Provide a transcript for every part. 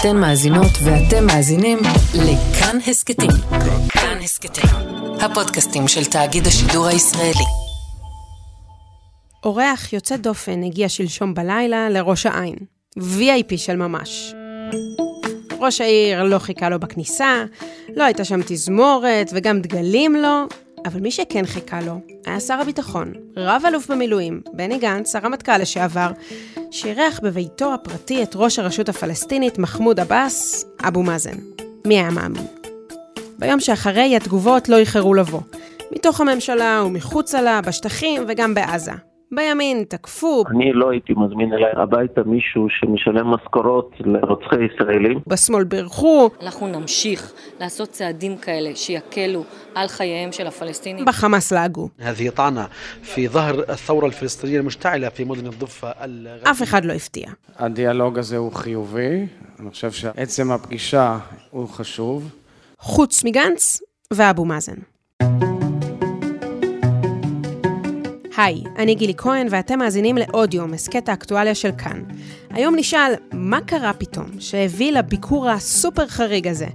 אתן מאזינות ואתם מאזינים לכאן הסכתים. כאן הסכתים, הפודקאסטים של תאגיד השידור הישראלי. אורח יוצא דופן הגיע שלשום בלילה לראש העין. VIP של ממש. ראש העיר לא חיכה לו בכניסה, לא הייתה שם תזמורת וגם דגלים לא, אבל מי שכן חיכה לו היה שר הביטחון, רב-אלוף במילואים, בני גנץ, הרמטכ"ל לשעבר, שאירח בביתו הפרטי את ראש הרשות הפלסטינית מחמוד עבאס, אבו מאזן. מי היה מאמין? ביום שאחרי התגובות לא איחרו לבוא. מתוך הממשלה ומחוצה לה, בשטחים וגם בעזה. בימין תקפו. אני לא הייתי מזמין אליי הביתה מישהו שמשלם משכורות לרוצחי ישראלים. בשמאל בירכו. אנחנו נמשיך לעשות צעדים כאלה שיקלו על חייהם של הפלסטינים. בחמאס לעגו. אף אחד לא הפתיע. הדיאלוג הזה הוא חיובי, אני חושב שעצם הפגישה הוא חשוב. חוץ מגנץ ואבו מאזן. היי, אני גילי כהן ואתם מאזינים לעוד יום, הסכת האקטואליה של כאן. היום נשאל, מה קרה פתאום שהביא לביקור הסופר חריג הזה?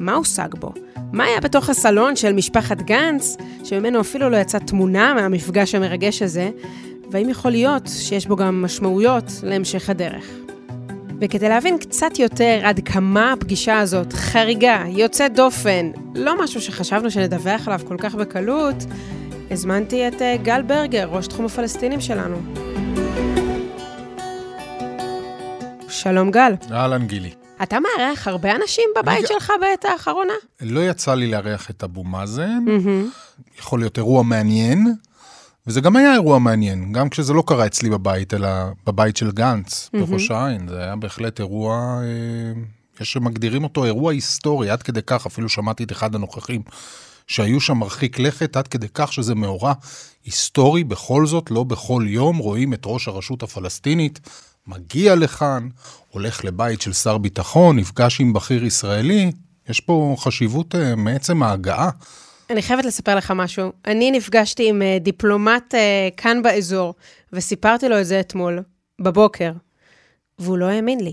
מה הושג בו? מה היה בתוך הסלון של משפחת גנץ, שממנו אפילו לא יצאה תמונה מהמפגש המרגש הזה, והאם יכול להיות שיש בו גם משמעויות להמשך הדרך? וכדי להבין קצת יותר עד כמה הפגישה הזאת חריגה, יוצאת דופן, לא משהו שחשבנו שנדווח עליו כל כך בקלות, הזמנתי את אה, גל ברגר, ראש תחום הפלסטינים שלנו. שלום גל. אהלן גילי. אתה מארח הרבה אנשים בבית אני- שלך בעת האחרונה? לא יצא לי לארח את אבו מאזן, יכול להיות אירוע מעניין, וזה גם היה אירוע מעניין, גם כשזה לא קרה אצלי בבית, אלא בבית של גנץ, בראש העין. זה היה בהחלט אירוע, אה, יש שמגדירים אותו אירוע היסטורי, עד כדי כך, אפילו שמעתי את אחד הנוכחים שהיו שם מרחיק לכת, עד כדי כך שזה מאורע היסטורי, בכל זאת, לא בכל יום רואים את ראש הרשות הפלסטינית מגיע לכאן, הולך לבית של שר ביטחון, נפגש עם בכיר ישראלי, יש פה חשיבות אה, מעצם ההגעה. אני חייבת לספר לך משהו. אני נפגשתי עם אה, דיפלומט אה, כאן באזור, וסיפרתי לו את זה אתמול, בבוקר, והוא לא האמין לי.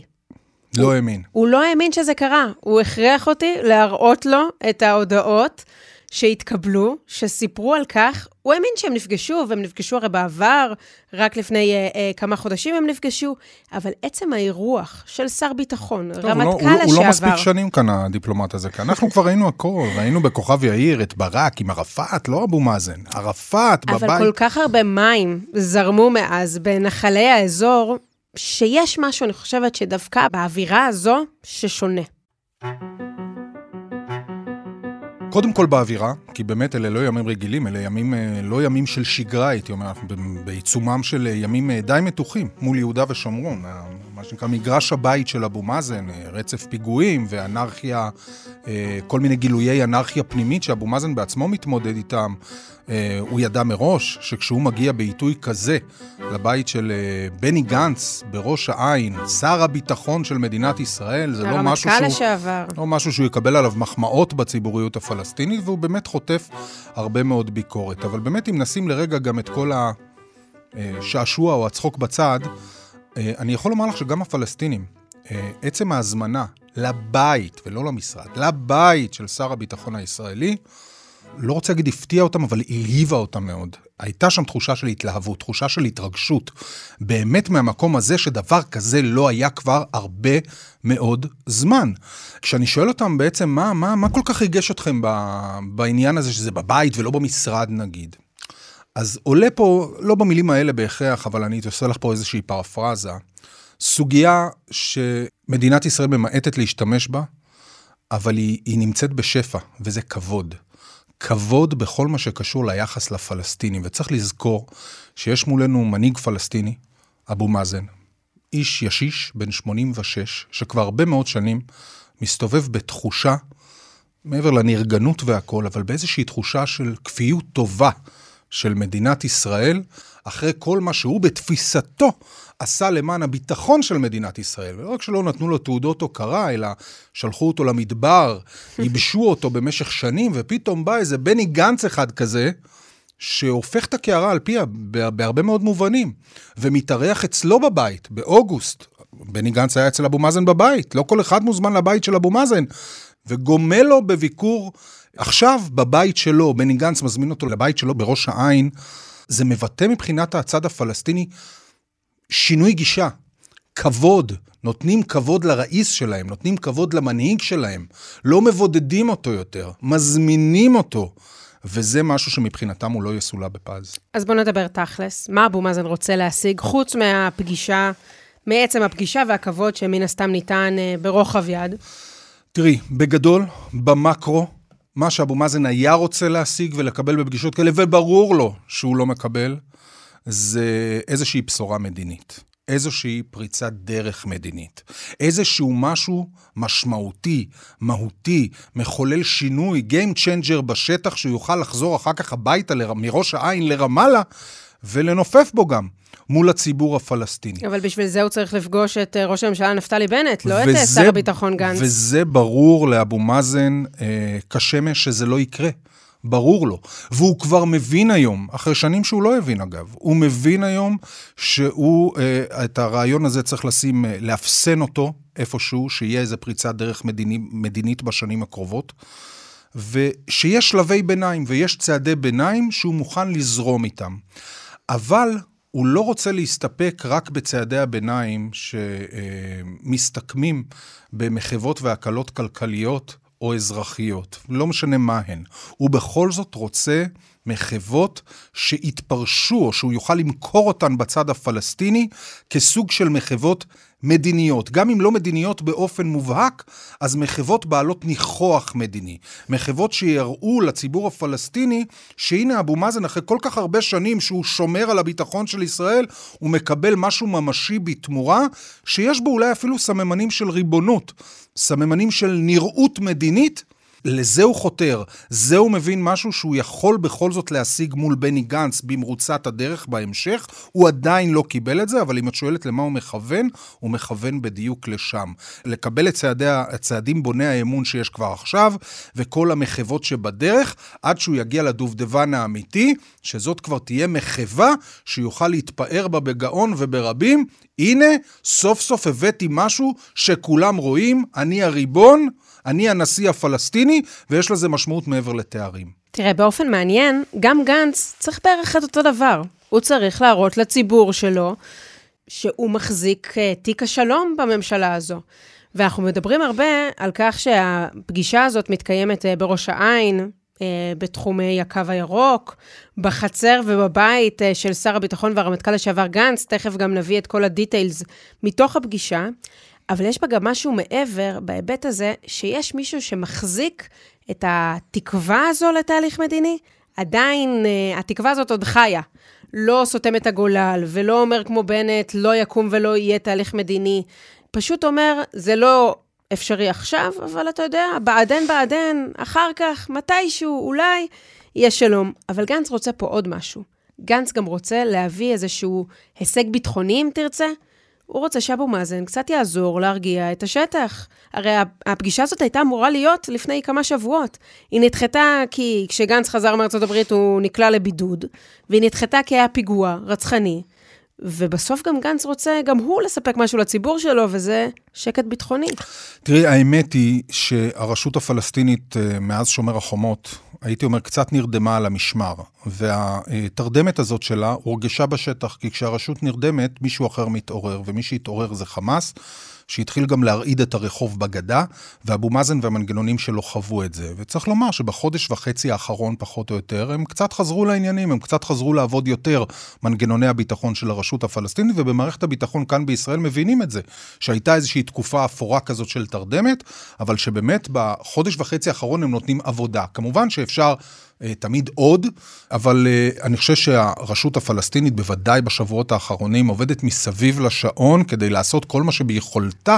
לא האמין. הוא לא האמין שזה קרה. הוא הכריח אותי להראות לו את ההודעות שהתקבלו, שסיפרו על כך. הוא האמין שהם נפגשו, והם נפגשו הרי בעבר, רק לפני אה, אה, כמה חודשים הם נפגשו, אבל עצם האירוח של שר ביטחון, טוב, הוא לא- רמטכ"ל הוא לא- הוא לא לשעבר, מספיק שנים כאן, הדיפלומט הזה כאן. אנחנו כבר ראינו הכל, ראינו בכוכב יאיר את ברק עם ערפאת, לא אבו מאזן, ערפאת אבל בבית. כל כך הרבה מים זרמו מאז בנחלי האזור, שיש משהו, אני חושבת, שדווקא באווירה הזו, ששונה. קודם כל באווירה, כי באמת אלה לא ימים רגילים, אלה ימים, אה, לא ימים של שגרה, הייתי אומר, בעיצומם של אה, ימים אה, די מתוחים מול יהודה ושומרון, מה שנקרא מגרש הבית של אבו מאזן, רצף פיגועים ואנרכיה, כל מיני גילויי אנרכיה פנימית שאבו מאזן בעצמו מתמודד איתם. אה, הוא ידע מראש שכשהוא מגיע בעיתוי כזה לבית של אה, בני גנץ בראש העין, שר הביטחון של מדינת ישראל, זה לא משהו הרמטכ"ל שהוא... לשעבר. לא משהו שהוא יקבל עליו מחמאות בציבוריות הפלסטינית, והוא באמת חוטף הרבה מאוד ביקורת. אבל באמת, אם נשים לרגע גם את כל השעשוע או הצחוק בצד, אה, אני יכול לומר לך שגם הפלסטינים, אה, עצם ההזמנה לבית, ולא למשרד, לבית של שר הביטחון הישראלי, לא רוצה להגיד הפתיע אותם, אבל הלהיבה אותם מאוד. הייתה שם תחושה של התלהבות, תחושה של התרגשות. באמת מהמקום הזה שדבר כזה לא היה כבר הרבה מאוד זמן. כשאני שואל אותם בעצם, מה, מה, מה כל כך ריגש אתכם בעניין הזה שזה בבית ולא במשרד נגיד? אז עולה פה, לא במילים האלה בהכרח, אבל אני עושה לך פה איזושהי פרפרזה, סוגיה שמדינת ישראל ממעטת להשתמש בה, אבל היא, היא נמצאת בשפע, וזה כבוד. כבוד בכל מה שקשור ליחס לפלסטינים, וצריך לזכור שיש מולנו מנהיג פלסטיני, אבו מאזן, איש ישיש, בן 86, שכבר הרבה מאוד שנים מסתובב בתחושה, מעבר לנרגנות והכול, אבל באיזושהי תחושה של כפיות טובה של מדינת ישראל, אחרי כל מה שהוא בתפיסתו עשה למען הביטחון של מדינת ישראל. ולא רק שלא נתנו לו תעודות הוקרה, אלא שלחו אותו למדבר, ייבשו אותו במשך שנים, ופתאום בא איזה בני גנץ אחד כזה, שהופך את הקערה על פיה בה- בהרבה מאוד מובנים, ומתארח אצלו בבית, באוגוסט, בני גנץ היה אצל אבו מאזן בבית, לא כל אחד מוזמן לבית של אבו מאזן, וגומל לו בביקור עכשיו בבית שלו, בני גנץ מזמין אותו לבית שלו בראש העין, זה מבטא מבחינת הצד הפלסטיני שינוי גישה, כבוד, נותנים כבוד לראיס שלהם, נותנים כבוד למנהיג שלהם, לא מבודדים אותו יותר, מזמינים אותו. וזה משהו שמבחינתם הוא לא יסולא בפז. אז בואו נדבר תכלס. מה אבו מאזן רוצה להשיג, חוץ מהפגישה, מעצם הפגישה והכבוד שמן הסתם ניתן אה, ברוחב יד? תראי, בגדול, במקרו, מה שאבו מאזן היה רוצה להשיג ולקבל בפגישות כאלה, וברור לו שהוא לא מקבל, זה איזושהי בשורה מדינית. איזושהי פריצת דרך מדינית, איזשהו משהו משמעותי, מהותי, מחולל שינוי, Game Changer בשטח, שהוא יוכל לחזור אחר כך הביתה. מראש העין לרמאללה, ולנופף בו גם. מול הציבור הפלסטיני. אבל בשביל זה הוא צריך לפגוש את אה, ראש הממשלה נפתלי בנט, לא וזה, את שר הביטחון גנץ. וזה ברור לאבו מאזן אה, כשמש שזה לא יקרה. ברור לו. והוא כבר מבין היום, אחרי שנים שהוא לא הבין אגב, הוא מבין היום שהוא, אה, את הרעיון הזה צריך לשים, אה, לאפסן אותו איפשהו, שיהיה איזה פריצת דרך מדיני, מדינית בשנים הקרובות. ושיש שלבי ביניים ויש צעדי ביניים שהוא מוכן לזרום איתם. אבל הוא לא רוצה להסתפק רק בצעדי הביניים שמסתכמים במחוות והקלות כלכליות או אזרחיות, לא משנה מה הן. הוא בכל זאת רוצה מחוות שיתפרשו, או שהוא יוכל למכור אותן בצד הפלסטיני כסוג של מחוות מדיניות. גם אם לא מדיניות באופן מובהק, אז מחוות בעלות ניחוח מדיני. מחוות שיראו לציבור הפלסטיני שהנה אבו מאזן, אחרי כל כך הרבה שנים שהוא שומר על הביטחון של ישראל, הוא מקבל משהו ממשי בתמורה, שיש בו אולי אפילו סממנים של ריבונות, סממנים של נראות מדינית. לזה הוא חותר, זה הוא מבין משהו שהוא יכול בכל זאת להשיג מול בני גנץ במרוצת הדרך בהמשך. הוא עדיין לא קיבל את זה, אבל אם את שואלת למה הוא מכוון, הוא מכוון בדיוק לשם. לקבל את צעדי, הצעדים בוני האמון שיש כבר עכשיו, וכל המחוות שבדרך, עד שהוא יגיע לדובדבן האמיתי, שזאת כבר תהיה מחווה שיוכל להתפאר בה בגאון וברבים. הנה, סוף סוף הבאתי משהו שכולם רואים, אני הריבון. אני הנשיא הפלסטיני, ויש לזה משמעות מעבר לתארים. תראה, באופן מעניין, גם גנץ צריך בערך את אותו דבר. הוא צריך להראות לציבור שלו שהוא מחזיק אה, תיק השלום בממשלה הזו. ואנחנו מדברים הרבה על כך שהפגישה הזאת מתקיימת אה, בראש העין, אה, בתחומי הקו הירוק, בחצר ובבית של שר הביטחון והרמטכ"ל לשעבר גנץ, תכף גם נביא את כל הדיטיילס מתוך הפגישה. אבל יש בה גם משהו מעבר, בהיבט הזה, שיש מישהו שמחזיק את התקווה הזו לתהליך מדיני, עדיין uh, התקווה הזאת עוד חיה. לא סותם את הגולל, ולא אומר כמו בנט, לא יקום ולא יהיה תהליך מדיני. פשוט אומר, זה לא אפשרי עכשיו, אבל אתה יודע, בעדן בעדן, אחר כך, מתישהו, אולי, יהיה שלום. אבל גנץ רוצה פה עוד משהו. גנץ גם רוצה להביא איזשהו הישג ביטחוני, אם תרצה, הוא רוצה שאבו מאזן קצת יעזור להרגיע את השטח. הרי הפגישה הזאת הייתה אמורה להיות לפני כמה שבועות. היא נדחתה כי כשגנץ חזר מארצות הברית הוא נקלע לבידוד, והיא נדחתה כי היה פיגוע רצחני. ובסוף גם גנץ רוצה גם הוא לספק משהו לציבור שלו, וזה שקט ביטחוני. תראי, האמת היא שהרשות הפלסטינית אה, מאז שומר החומות, הייתי אומר, קצת נרדמה על המשמר. והתרדמת הזאת שלה הורגשה בשטח, כי כשהרשות נרדמת, מישהו אחר מתעורר, ומי שהתעורר זה חמאס. שהתחיל גם להרעיד את הרחוב בגדה, ואבו מאזן והמנגנונים שלו חוו את זה. וצריך לומר שבחודש וחצי האחרון, פחות או יותר, הם קצת חזרו לעניינים, הם קצת חזרו לעבוד יותר מנגנוני הביטחון של הרשות הפלסטינית, ובמערכת הביטחון כאן בישראל מבינים את זה, שהייתה איזושהי תקופה אפורה כזאת של תרדמת, אבל שבאמת בחודש וחצי האחרון הם נותנים עבודה. כמובן שאפשר... אה, תמיד עוד, אבל אה, אני חושב שהרשות הפלסטינית, בוודאי בשבועות האחרונים, עובדת מסביב לשעון כדי לעשות כל מה שביכולתה.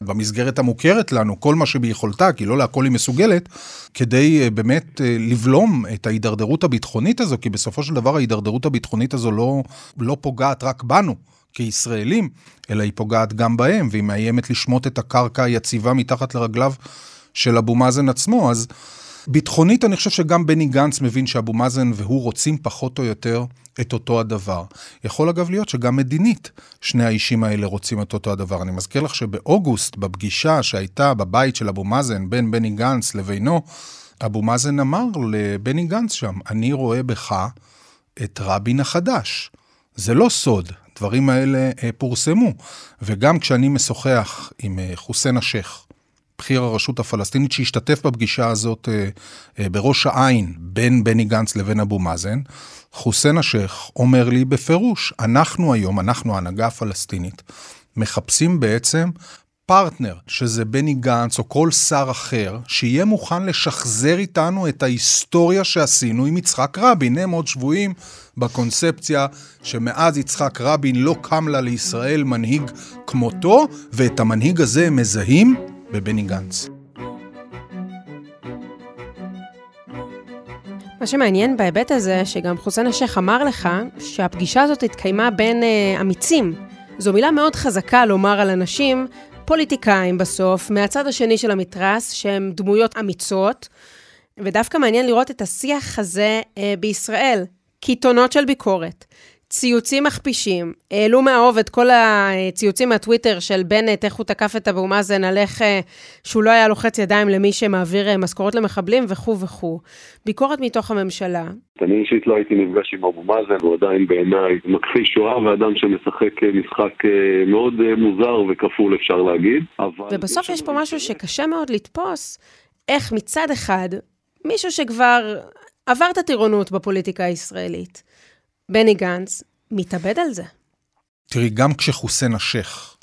במסגרת המוכרת לנו, כל מה שביכולתה, כי לא להכל היא מסוגלת, כדי אה, באמת לבלום את ההידרדרות הביטחונית הזו, כי בסופו של דבר ההידרדרות הביטחונית הזו לא, לא פוגעת רק בנו. כישראלים, אלא היא פוגעת גם בהם, והיא מאיימת לשמוט את הקרקע היציבה מתחת לרגליו של אבו מאזן עצמו. אז ביטחונית, אני חושב שגם בני גנץ מבין שאבו מאזן והוא רוצים פחות או יותר את אותו הדבר. יכול אגב להיות שגם מדינית, שני האישים האלה רוצים את אותו הדבר. אני מזכיר לך שבאוגוסט, בפגישה שהייתה בבית של אבו מאזן, בין בני גנץ לבינו, אבו מאזן אמר לבני גנץ שם, אני רואה בך את רבין החדש. זה לא סוד, הדברים האלה אה, פורסמו. וגם כשאני משוחח עם אה, חוסיין א-שייח, בכיר הרשות הפלסטינית שהשתתף בפגישה הזאת אה, בראש העין בין בני גנץ לבין אבו מאזן, חוסיין א-שייח אומר לי בפירוש, אנחנו היום, אנחנו ההנהגה הפלסטינית, מחפשים בעצם פרטנר, שזה בני גנץ או כל שר אחר, שיהיה מוכן לשחזר איתנו את ההיסטוריה שעשינו עם יצחק רבין. הם עוד שבויים בקונספציה שמאז יצחק רבין לא קם לה לישראל מנהיג כמותו, ואת המנהיג הזה הם מזהים בבני גנץ. מה שמעניין בהיבט הזה, שגם חוסיין א-שייח אמר לך, שהפגישה הזאת התקיימה בין uh, אמיצים. זו מילה מאוד חזקה לומר על אנשים פוליטיקאים בסוף, מהצד השני של המתרס, שהם דמויות אמיצות, ודווקא מעניין לראות את השיח הזה אה, בישראל. קיתונות של ביקורת, ציוצים מכפישים, העלו מהאוב את כל הציוצים מהטוויטר של בנט, איך הוא תקף את אבו מאזן, על איך אה, שהוא לא היה לוחץ ידיים למי שמעביר אה, משכורות למחבלים וכו' וכו'. ביקורת מתוך הממשלה. אני אישית לא הייתי נפגש עם אבו מאזן, הוא עדיין בעיניי מכחיש שואה ואדם שמשחק אה, משחק מאוד מוזר וכפול אפשר להגיד. אבל... ובסוף יש פה משהו שקשה מאוד לתפוס, איך מצד אחד, מישהו שכבר עבר את הטירונות בפוליטיקה הישראלית, בני גנץ מתאבד על זה. תראי, גם כשחוסיין א-שייח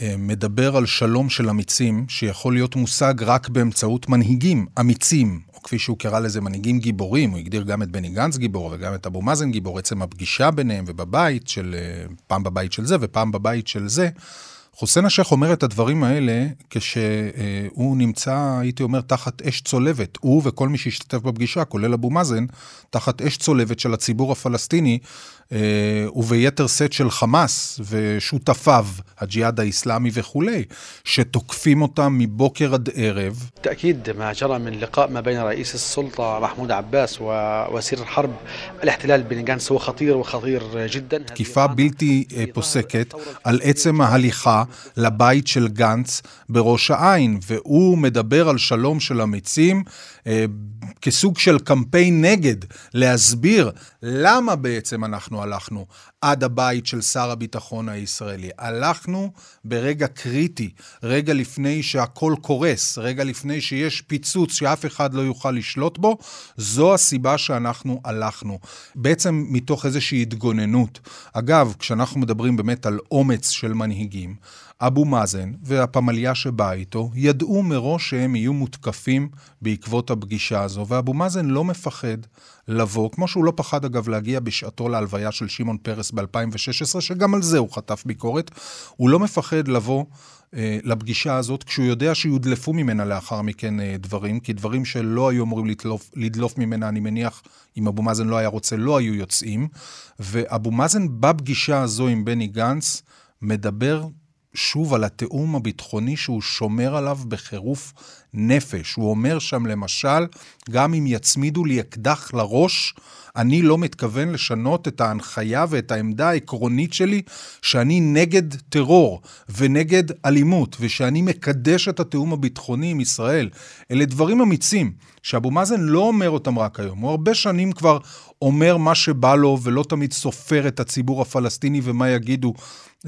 אה, מדבר על שלום של אמיצים, שיכול להיות מושג רק באמצעות מנהיגים אמיצים, או כפי שהוא קרא לזה מנהיגים גיבורים, הוא הגדיר גם את בני גנץ גיבור וגם את אבו מאזן גיבור, עצם הפגישה ביניהם ובבית של, אה, פעם בבית של זה ופעם בבית של זה, חוסיין א-שייח אומר את הדברים האלה כשהוא נמצא, הייתי אומר, תחת אש צולבת. הוא וכל מי שהשתתף בפגישה, כולל אבו מאזן, תחת אש צולבת של הציבור הפלסטיני, אה, וביתר שאת של חמאס ושותפיו, הג'יהאד האיסלאמי וכולי, שתוקפים אותם מבוקר עד ערב. تأكيد ما جرى من لقاء ما بين رئيس السلطة محمود عباس ووزير الحرب الاحتلال بن غانس هو خطير وخطير جدا. תקיפה בלתי פוסקת על עצם ההליכה לבית של גנץ בראש העין, והוא מדבר על שלום של אמיצים כסוג של קמפיין נגד, להסביר למה בעצם אנחנו הלכנו עד הבית של שר הביטחון הישראלי. הלכנו ברגע קריטי, רגע לפני שהכל קורס, רגע לפני שיש פיצוץ שאף אחד לא יוכל לשלוט בו, זו הסיבה שאנחנו הלכנו. בעצם מתוך איזושהי התגוננות. אגב, כשאנחנו מדברים באמת על אומץ של מנהיגים, אבו מאזן והפמליה שבאה איתו ידעו מראש שהם יהיו מותקפים בעקבות הפגישה הזו, ואבו מאזן לא מפחד לבוא, כמו שהוא לא פחד אגב להגיע בשעתו להלוויה של שמעון פרס ב-2016, שגם על זה הוא חטף ביקורת, הוא לא מפחד לבוא אה, לפגישה הזאת, כשהוא יודע שיודלפו ממנה לאחר מכן אה, דברים, כי דברים שלא היו אמורים לדלוף, לדלוף ממנה, אני מניח, אם אבו מאזן לא היה רוצה, לא היו יוצאים. ואבו מאזן בפגישה הזו עם בני גנץ, מדבר שוב על התיאום הביטחוני שהוא שומר עליו בחירוף נפש. הוא אומר שם למשל, גם אם יצמידו לי אקדח לראש, אני לא מתכוון לשנות את ההנחיה ואת העמדה העקרונית שלי שאני נגד טרור ונגד אלימות, ושאני מקדש את התיאום הביטחוני עם ישראל. אלה דברים אמיצים, שאבו מאזן לא אומר אותם רק היום, הוא הרבה שנים כבר אומר מה שבא לו ולא תמיד סופר את הציבור הפלסטיני ומה יגידו.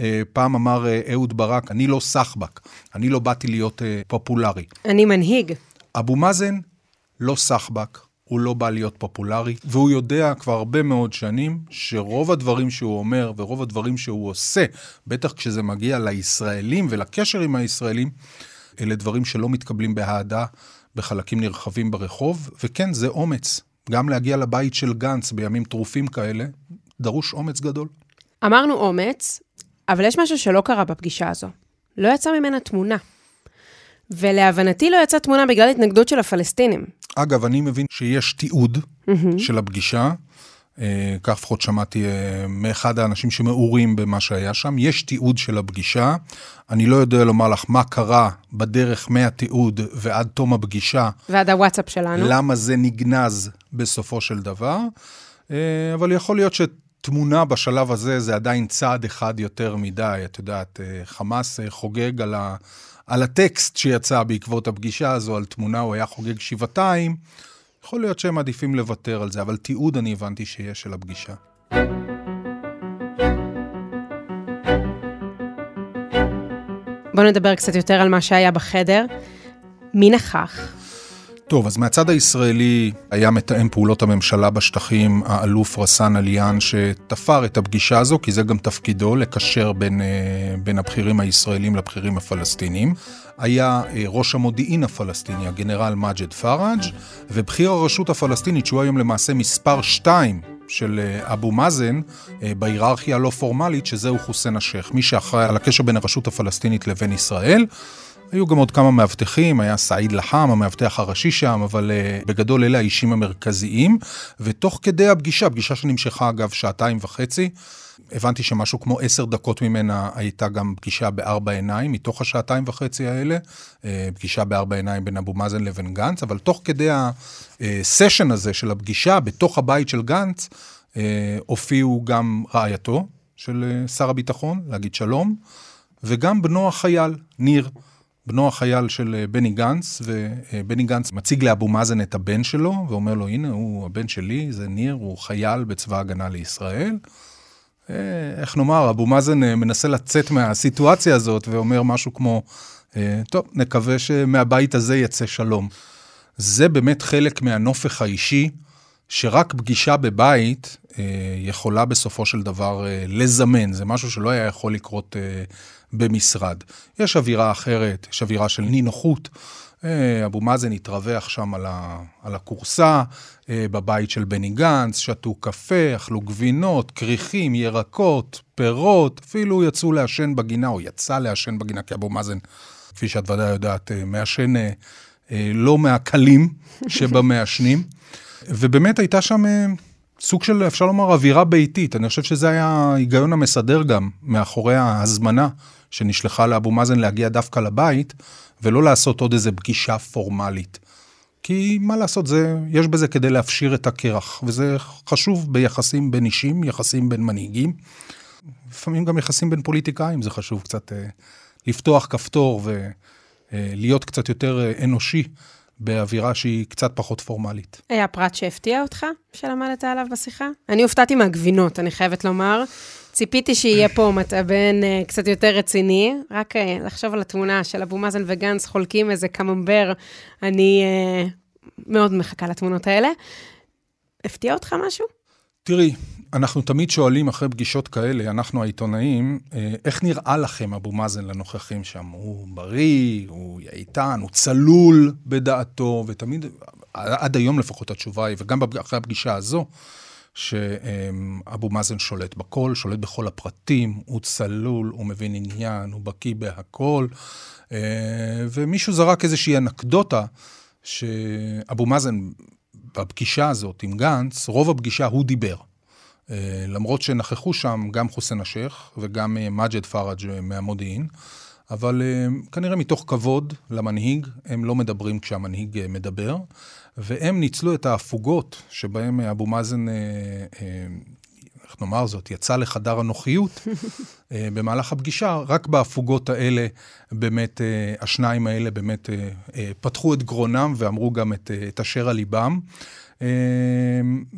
אה, פעם אמר אה, אהוד ברק, אני לא סחבק, אני לא באתי להיות אה, פופולרי. אני מנהיג. אבו מאזן לא סחבק, הוא לא בא להיות פופולרי, והוא יודע כבר הרבה מאוד שנים שרוב הדברים שהוא אומר ורוב הדברים שהוא עושה, בטח כשזה מגיע לישראלים ולקשר עם הישראלים, אלה דברים שלא מתקבלים באהדה בחלקים נרחבים ברחוב, וכן, זה אומץ. גם להגיע לבית של גנץ בימים טרופים כאלה, דרוש אומץ גדול. אמרנו אומץ, אבל יש משהו שלא קרה בפגישה הזו. לא יצא ממנה תמונה. ולהבנתי לא יצאה תמונה בגלל התנגדות של הפלסטינים. אגב, אני מבין שיש תיעוד mm-hmm. של הפגישה. אה, כך לפחות שמעתי אה, מאחד האנשים שמעורים במה שהיה שם. יש תיעוד של הפגישה. אני לא יודע לומר לך מה קרה בדרך מהתיעוד ועד תום הפגישה. ועד הוואטסאפ שלנו. למה זה נגנז בסופו של דבר. אה, אבל יכול להיות שתמונה בשלב הזה זה עדיין צעד אחד יותר מדי. את יודעת, חמאס חוגג על, ה, על הטקסט שיצא בעקבות הפגישה הזו, על תמונה, הוא היה חוגג שבעתיים. יכול להיות שהם מעדיפים לוותר על זה, אבל תיעוד אני הבנתי שיש של הפגישה. בואו נדבר קצת יותר על מה שהיה בחדר. מי נכח? טוב, אז מהצד הישראלי היה מתאם פעולות הממשלה בשטחים, האלוף רסאן עליאן, שתפר את הפגישה הזו, כי זה גם תפקידו, לקשר בין, אה, בין הבכירים הישראלים לבכירים הפלסטינים. היה אה, ראש המודיעין הפלסטיני, הגנרל מג'ד פראג', ובכיר הרשות הפלסטינית, שהוא היום למעשה מספר 2 של אה, אבו מאזן בהיררכיה הלא פורמלית, שזהו חוסיין א-שייח, מי שאחראי על הקשר בין הרשות הפלסטינית לבין ישראל. היו גם עוד כמה מאבטחים, היה סעיד לחם, המאבטח הראשי שם, אבל uh, בגדול אלה האישים המרכזיים. ותוך כדי הפגישה, פגישה שנמשכה אגב שעתיים וחצי, הבנתי שמשהו כמו עשר דקות ממנה הייתה גם פגישה בארבע עיניים, מתוך השעתיים וחצי האלה, uh, פגישה בארבע עיניים בין אבו מאזן לבין גנץ, אבל תוך כדי הסשן הזה של הפגישה, בתוך הבית של גנץ, הופיעו גם רעייתו של שר הביטחון, להגיד שלום, וגם בנו החייל, ניר. בנו החייל של אה, בני גנץ, ובני גנץ מציג לאבו מאזן את הבן שלו, ואומר לו, הנה, הוא הבן שלי, זה ניר, הוא חייל בצבא הגנה לישראל. אה, איך נאמר, אבו מאזן אה, מנסה לצאת מהסיטואציה הזאת, ואומר משהו כמו, טוב, נקווה שמהבית הזה יצא שלום. זה באמת חלק מהנופך האישי, שרק פגישה בבית יכולה בסופו של דבר לזמן. זה משהו שלא היה יכול לקרות במשרד. יש אווירה אחרת, יש אווירה של נינוחות. אה, אבו מאזן התרווח שם על, ה, על הכורסה, אה, בבית של בני גנץ, שתו קפה, אכלו גבינות, כריכים, ירקות, פירות, אפילו יצאו לעשן בגינה, או יצא לעשן בגינה, כי אבו מאזן, כפי שאת ודאי יודעת, אה, מעשן לא מהקלים שבמעשנים. ובאמת הייתה שם סוג של, אפשר לומר, אווירה ביתית. אני חושב שזה היה ההיגיון המסדר גם, מאחורי ההזמנה שנשלחה לאבו מאזן להגיע דווקא לבית, ולא לעשות עוד איזה פגישה פורמלית. כי מה לעשות, זה, יש בזה כדי להפשיר את הקרח, וזה חשוב ביחסים בין אישים, יחסים בין מנהיגים. לפעמים גם יחסים בין פוליטיקאים, זה חשוב קצת אה, לפתוח כפתור ולהיות אה, קצת יותר אה, אנושי באווירה שהיא קצת פחות פורמלית. היה פרט שהפתיע אותך, שלמדת עליו בשיחה? אני הופתעתי מהגבינות, אני חייבת לומר. ציפיתי שיהיה פה מטעבן uh, קצת יותר רציני, רק uh, לחשוב על התמונה של אבו מאזן וגנץ חולקים איזה קממבר, אני uh, מאוד מחכה לתמונות האלה. הפתיע אותך משהו? תראי, אנחנו תמיד שואלים אחרי פגישות כאלה, אנחנו העיתונאים, איך נראה לכם אבו מאזן לנוכחים שם? הוא בריא, הוא איתן, הוא צלול בדעתו, ותמיד, עד היום לפחות התשובה היא, וגם אחרי הפגישה הזו, שאבו מאזן שולט בכל, שולט בכל הפרטים, הוא צלול, הוא מבין עניין, הוא בקיא בהכל. אה, ומישהו זרק איזושהי אנקדוטה, שאבו מאזן, בפגישה הזאת עם גנץ, רוב הפגישה הוא דיבר. אה, למרות שנכחו שם גם חוסיין א-שייח וגם אה, מג'ד פראג' מהמודיעין, אבל כנראה מתוך כבוד למנהיג, הם לא מדברים כשהמנהיג מדבר. והם ניצלו את ההפוגות שבהם אבו מאזן, אה, אה, איך נאמר זאת, יצא לחדר הנוחיות אה, במהלך הפגישה, רק בהפוגות האלה, באמת, השניים האלה באמת פתחו את גרונם ואמרו גם את, את אשר על ליבם.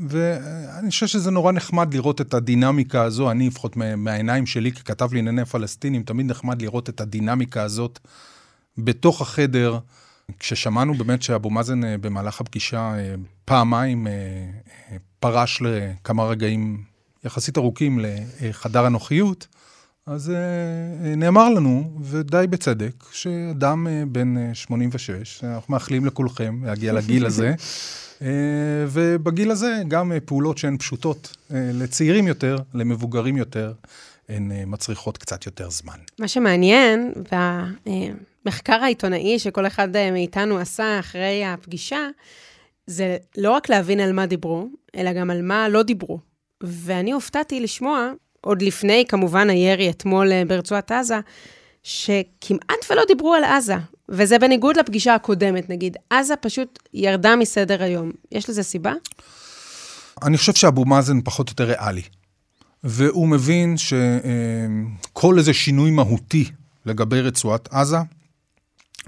ואני חושב שזה נורא נחמד לראות את הדינמיקה הזו, אני לפחות מהעיניים שלי ככתב לענייני פלסטינים, תמיד נחמד לראות את הדינמיקה הזאת בתוך החדר. כששמענו באמת שאבו מאזן אה, במהלך הפגישה אה, פעמיים אה, פרש לכמה רגעים יחסית ארוכים לחדר הנוחיות, אז נאמר לנו, ודי בצדק, שאדם בן 86, אנחנו מאחלים לכולכם להגיע לגיל הזה, ובגיל הזה גם פעולות שהן פשוטות לצעירים יותר, למבוגרים יותר, הן מצריכות קצת יותר זמן. מה שמעניין, וה... המחקר העיתונאי שכל אחד אה, מאיתנו עשה אחרי הפגישה, זה לא רק להבין על מה דיברו, אלא גם על מה לא דיברו ואני הופתעתי לשמוע, עוד לפני כמובן הירי אתמול אה, ברצועת עזה, שכמעט ולא דיברו על עזה, וזה בניגוד לפגישה הקודמת, נגיד. עזה פשוט ירדה מסדר היום. יש לזה סיבה? אני חושב שאבו מאזן פחות או יותר ריאלי. והוא מבין שכל איזה שינוי מהותי לגבי רצועת עזה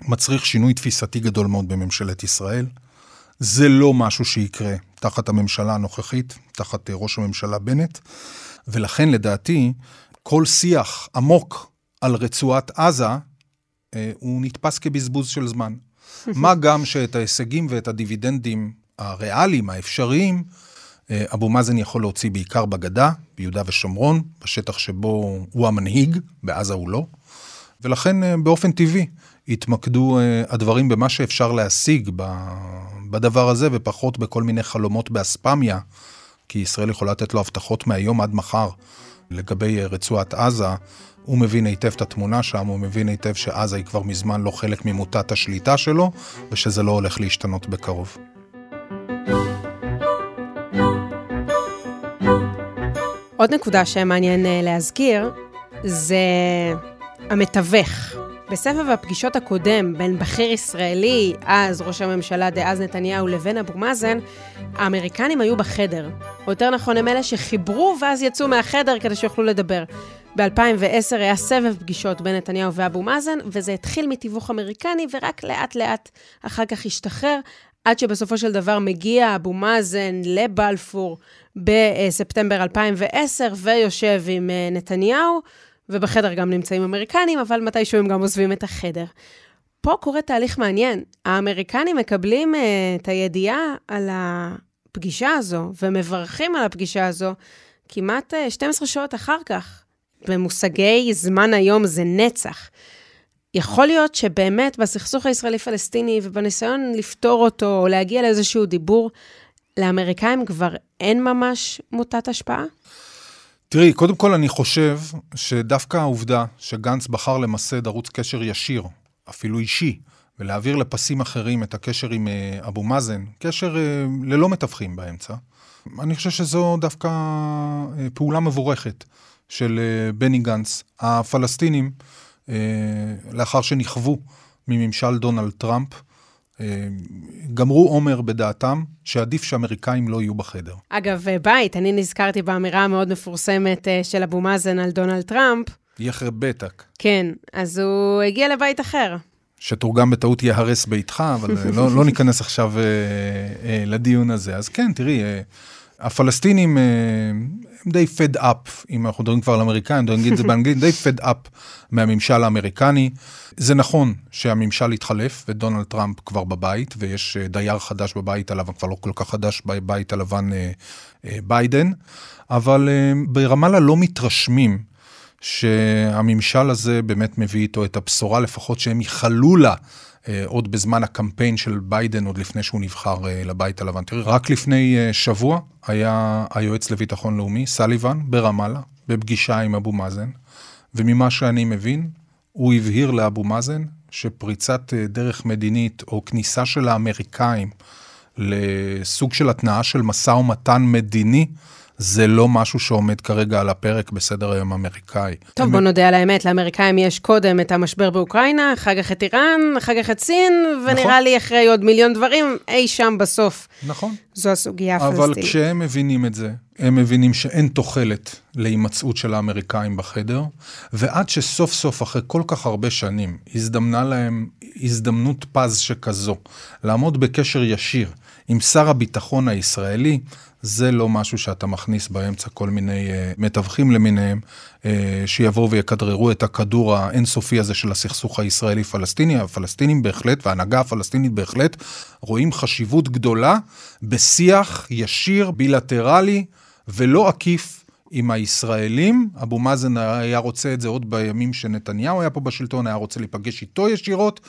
מצריך שינוי תפיסתי גדול מאוד בממשלת ישראל. זה לא משהו שיקרה תחת הממשלה הנוכחית, תחת ראש הממשלה בנט, ולכן לדעתי כל שיח עמוק על רצועת עזה אה, הוא נתפס כבזבוז של זמן. מה גם שאת ההישגים ואת הדיבידנדים הריאליים, האפשריים, אה, אבו מאזן יכול להוציא בעיקר בגדה, ביהודה ושומרון, בשטח שבו הוא המנהיג, בעזה הוא לא. ולכן אה, באופן טבעי יתמקדו הדברים במה שאפשר להשיג בדבר הזה, ופחות בכל מיני חלומות באספמיה, כי ישראל יכולה לתת לו הבטחות מהיום עד מחר לגבי רצועת עזה. הוא מבין היטב את התמונה שם, הוא מבין היטב שעזה היא כבר מזמן לא חלק ממוטת השליטה שלו, ושזה לא הולך להשתנות בקרוב. עוד נקודה שמעניין אה, להזכיר, זה המתווך. בסבב הפגישות הקודם בין בכיר ישראלי, אז ראש הממשלה דאז נתניהו, לבין אבו מאזן, האמריקנים היו בחדר. או יותר נכון, הם אלה שחיברו ואז יצאו מהחדר כדי שיוכלו לדבר. ב-2010 היה סבב פגישות בין נתניהו ואבו מאזן, וזה התחיל מתיווך אמריקני, ורק לאט-לאט אחר כך השתחרר, עד שבסופו של דבר מגיע אבו מאזן לבלפור בספטמבר 2010, ויושב עם אה, נתניהו, ובחדר גם נמצאים אמריקנים, אבל מתישהו הם גם עוזבים את החדר. פה קורה תהליך מעניין. האמריקנים מקבלים uh, את הידיעה על הפגישה הזו, ומברכים על הפגישה הזו כמעט uh, אה, 12 שעות אחר כך. במושגי זמן היום זה נצח. יכול להיות שבאמת בסכסוך הישראלי-פלסטיני ובניסיון לפתור אותו או להגיע לאיזשהו דיבור, לאמריקאים כבר אין ממש מוטת השפעה? תראי, קודם כל אני חושב שדווקא העובדה שגנץ בחר למסד ערוץ קשר ישיר, אפילו אישי, ולהעביר לפסים אחרים את הקשר עם אה, אבו מאזן, קשר אה, ללא מתווכים באמצע, אני חושב שזו דווקא אה, פעולה מבורכת. של בני גנץ. הפלסטינים, לאחר שנכוו מממשל דונלד טראמפ, גמרו אומר בדעתם שעדיף שאמריקאים לא יהיו בחדר. אגב, בית, אני נזכרתי באמירה המאוד מפורסמת של אבו מאזן על דונלד טראמפ. יח'רב ביתכ. כן, אז הוא הגיע לבית אחר. שתורגם בטעות ייהרס ביתך, אבל לא, לא ניכנס עכשיו אה, אה, לדיון הזה. אז כן, תראי, אה, הפלסטינים אה, הם די fed up, אם אנחנו מדברים כבר על אמריקאים, אני אגיד את זה באנגלית, די fed up מהממשל האמריקני. זה נכון שהממשל התחלף ודונלד טראמפ כבר בבית, ויש אה, דייר חדש בבית הלבן, כבר לא כל כך חדש בבית הלבן אה, ביידן, אבל ברמאללה לא מתרשמים שהממשל הזה באמת מביא איתו את הבשורה, לפחות שהם ייחלו לה. אה, עוד בזמן הקמפיין של ביידן, עוד לפני שהוא נבחר אה, לבית הלבן. תראי, רק לפני אה, שבוע היה היועץ לביטחון לאומי, סליבן, ברמאללה, בפגישה עם אבו מאזן, וממה שאני מבין, הוא הבהיר לאבו מאזן שפריצת דרך מדינית או כניסה של האמריקאים לסוג של התנעה של משא ומתן מדיני, זה לא משהו שעומד כרגע על הפרק בסדר היום האמריקאי. טוב, הם... בוא נודה על האמת, לאמריקאים יש קודם את המשבר באוקראינה, אחר כך את איראן, אחר כך את סין, ונראה נכון. לי אחרי עוד מיליון דברים, אי שם בסוף. נכון. זו הסוגיה הפלסטינית. אבל כשהם מבינים את זה, הם מבינים שאין תוחלת להימצאות של האמריקאים בחדר, ועד שסוף סוף, אחרי כל כך הרבה שנים, הזדמנה להם הזדמנות פז שכזו, לעמוד בקשר ישיר עם שר הביטחון הישראלי, זה לא משהו שאתה מכניס באמצע כל מיני uh, מתווכים למיניהם, uh, שיבואו ויכדררו את הכדור האינסופי הזה של הסכסוך הישראלי-פלסטיני. הפלסטינים בהחלט, וההנהגה הפלסטינית בהחלט, רואים חשיבות גדולה בשיח ישיר, בילטרלי ולא עקיף. עם הישראלים, אבו מאזן היה רוצה את זה עוד בימים שנתניהו היה פה בשלטון, היה רוצה להיפגש איתו ישירות,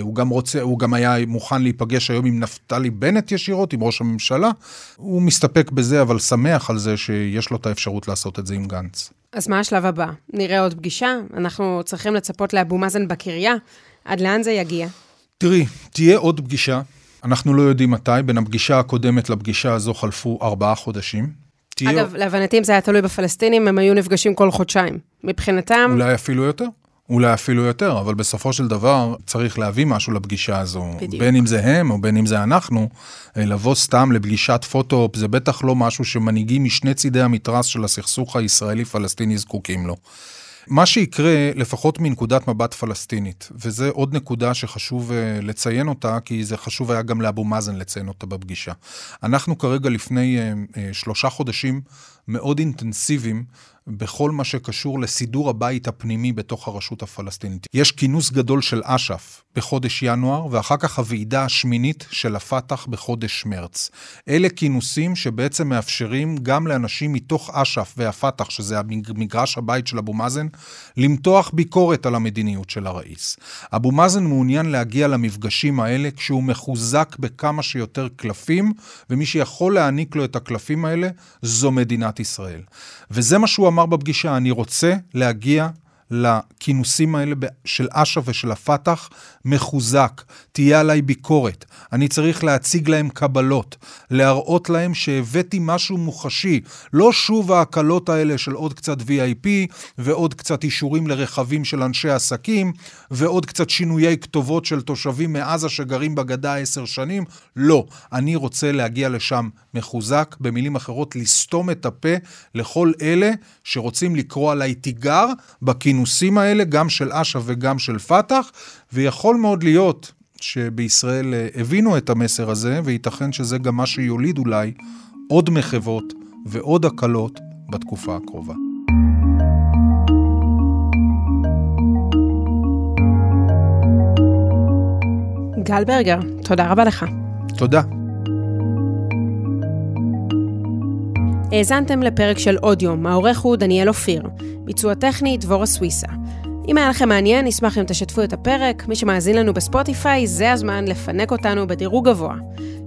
הוא גם רוצה, הוא גם היה מוכן להיפגש היום עם נפתלי בנט ישירות, עם ראש הממשלה. הוא מסתפק בזה, אבל שמח על זה שיש לו את האפשרות לעשות את זה עם גנץ. אז מה השלב הבא? נראה עוד פגישה? אנחנו צריכים לצפות לאבו מאזן בקריה? עד לאן זה יגיע? תראי, תהיה עוד פגישה. אנחנו לא יודעים מתי, בין הפגישה הקודמת לפגישה הזו חלפו ארבעה חודשים. תהיה... אגב, להבנתי, אם זה היה תלוי בפלסטינים, הם היו נפגשים כל חודשיים. מבחינתם... אולי אפילו יותר. אולי אפילו יותר, אבל בסופו של דבר צריך להביא משהו לפגישה הזו. בדיוק. בין אם זה הם או בין אם זה אנחנו, אה, לבוא סתם לפגישת פוטו-אופ זה בטח לא משהו שמנהיגים משני צידי המתרס של הסכסוך הישראלי-פלסטיני זקוקים לו. מה שיקרה, לפחות מנקודת מבט פלסטינית, וזה עוד נקודה שחשוב uh, לציין אותה, כי זה חשוב היה גם לאבו מאזן לציין אותה בפגישה. אנחנו כרגע לפני uh, uh, שלושה חודשים מאוד אינטנסיביים בכל מה שקשור לסידור הבית הפנימי בתוך הרשות הפלסטינית. יש כינוס גדול של אש"ף בחודש ינואר, ואחר כך הוועידה השמינית של הפת"ח בחודש מרץ. אלה כינוסים שבעצם מאפשרים גם לאנשים מתוך אש"ף והפת"ח, שזה מגרש הבית של אבו מאזן, למתוח ביקורת על המדיניות של הראיס. אבו מאזן מעוניין להגיע למפגשים האלה כשהוא מחוזק בכמה שיותר קלפים, ומי שיכול להעניק לו את הקלפים האלה זו מדינת ישראל. וזה מה שהוא אמר בפגישה, אני רוצה להגיע לכינוסים האלה של אש"ף ושל הפת"ח מחוזק, תהיה עליי ביקורת. אני צריך להציג להם קבלות, להראות להם שהבאתי משהו מוחשי, לא שוב ההקלות האלה של עוד קצת VIP ועוד קצת אישורים לרכבים של אנשי עסקים ועוד קצת שינויי כתובות של תושבים מעזה שגרים בגדה עשר שנים. לא, אני רוצה להגיע לשם מחוזק, במילים אחרות, לסתום את הפה לכל אלה שרוצים לקרוא עליי תיגר בכינוסים האלה, גם של אש"ף וגם של פת"ח, ויכול מאוד להיות שבישראל אה, הבינו את המסר הזה, וייתכן שזה גם מה שיוליד אולי עוד מחוות ועוד הקלות בתקופה הקרובה. גל ברגר, תודה רבה לך. תודה. האזנתם לפרק של עוד יום, העורך הוא דניאל אופיר. ביצוע טכני, דבורה סוויסה. אם היה לכם מעניין, נשמח אם תשתפו את הפרק. מי שמאזין לנו בספוטיפיי, זה הזמן לפנק אותנו בדירוג גבוה.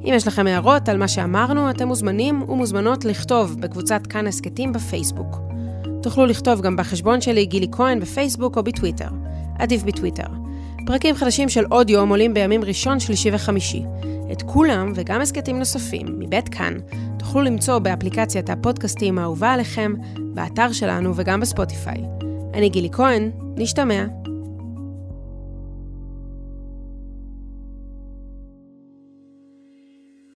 אם יש לכם הערות על מה שאמרנו, אתם מוזמנים ומוזמנות לכתוב בקבוצת כאן הסכתים בפייסבוק. תוכלו לכתוב גם בחשבון שלי גילי כהן בפייסבוק או בטוויטר. עדיף בטוויטר. פרקים חדשים של עוד יום עולים בימים ראשון, שלישי וחמישי. את כולם וגם הסכתים נוספים מבית כאן תוכלו למצוא באפליקציית הפודקאסטים האהובה עליכם, באתר שלנו וגם בספוטיפיי. אני גילי כהן, נשתמע.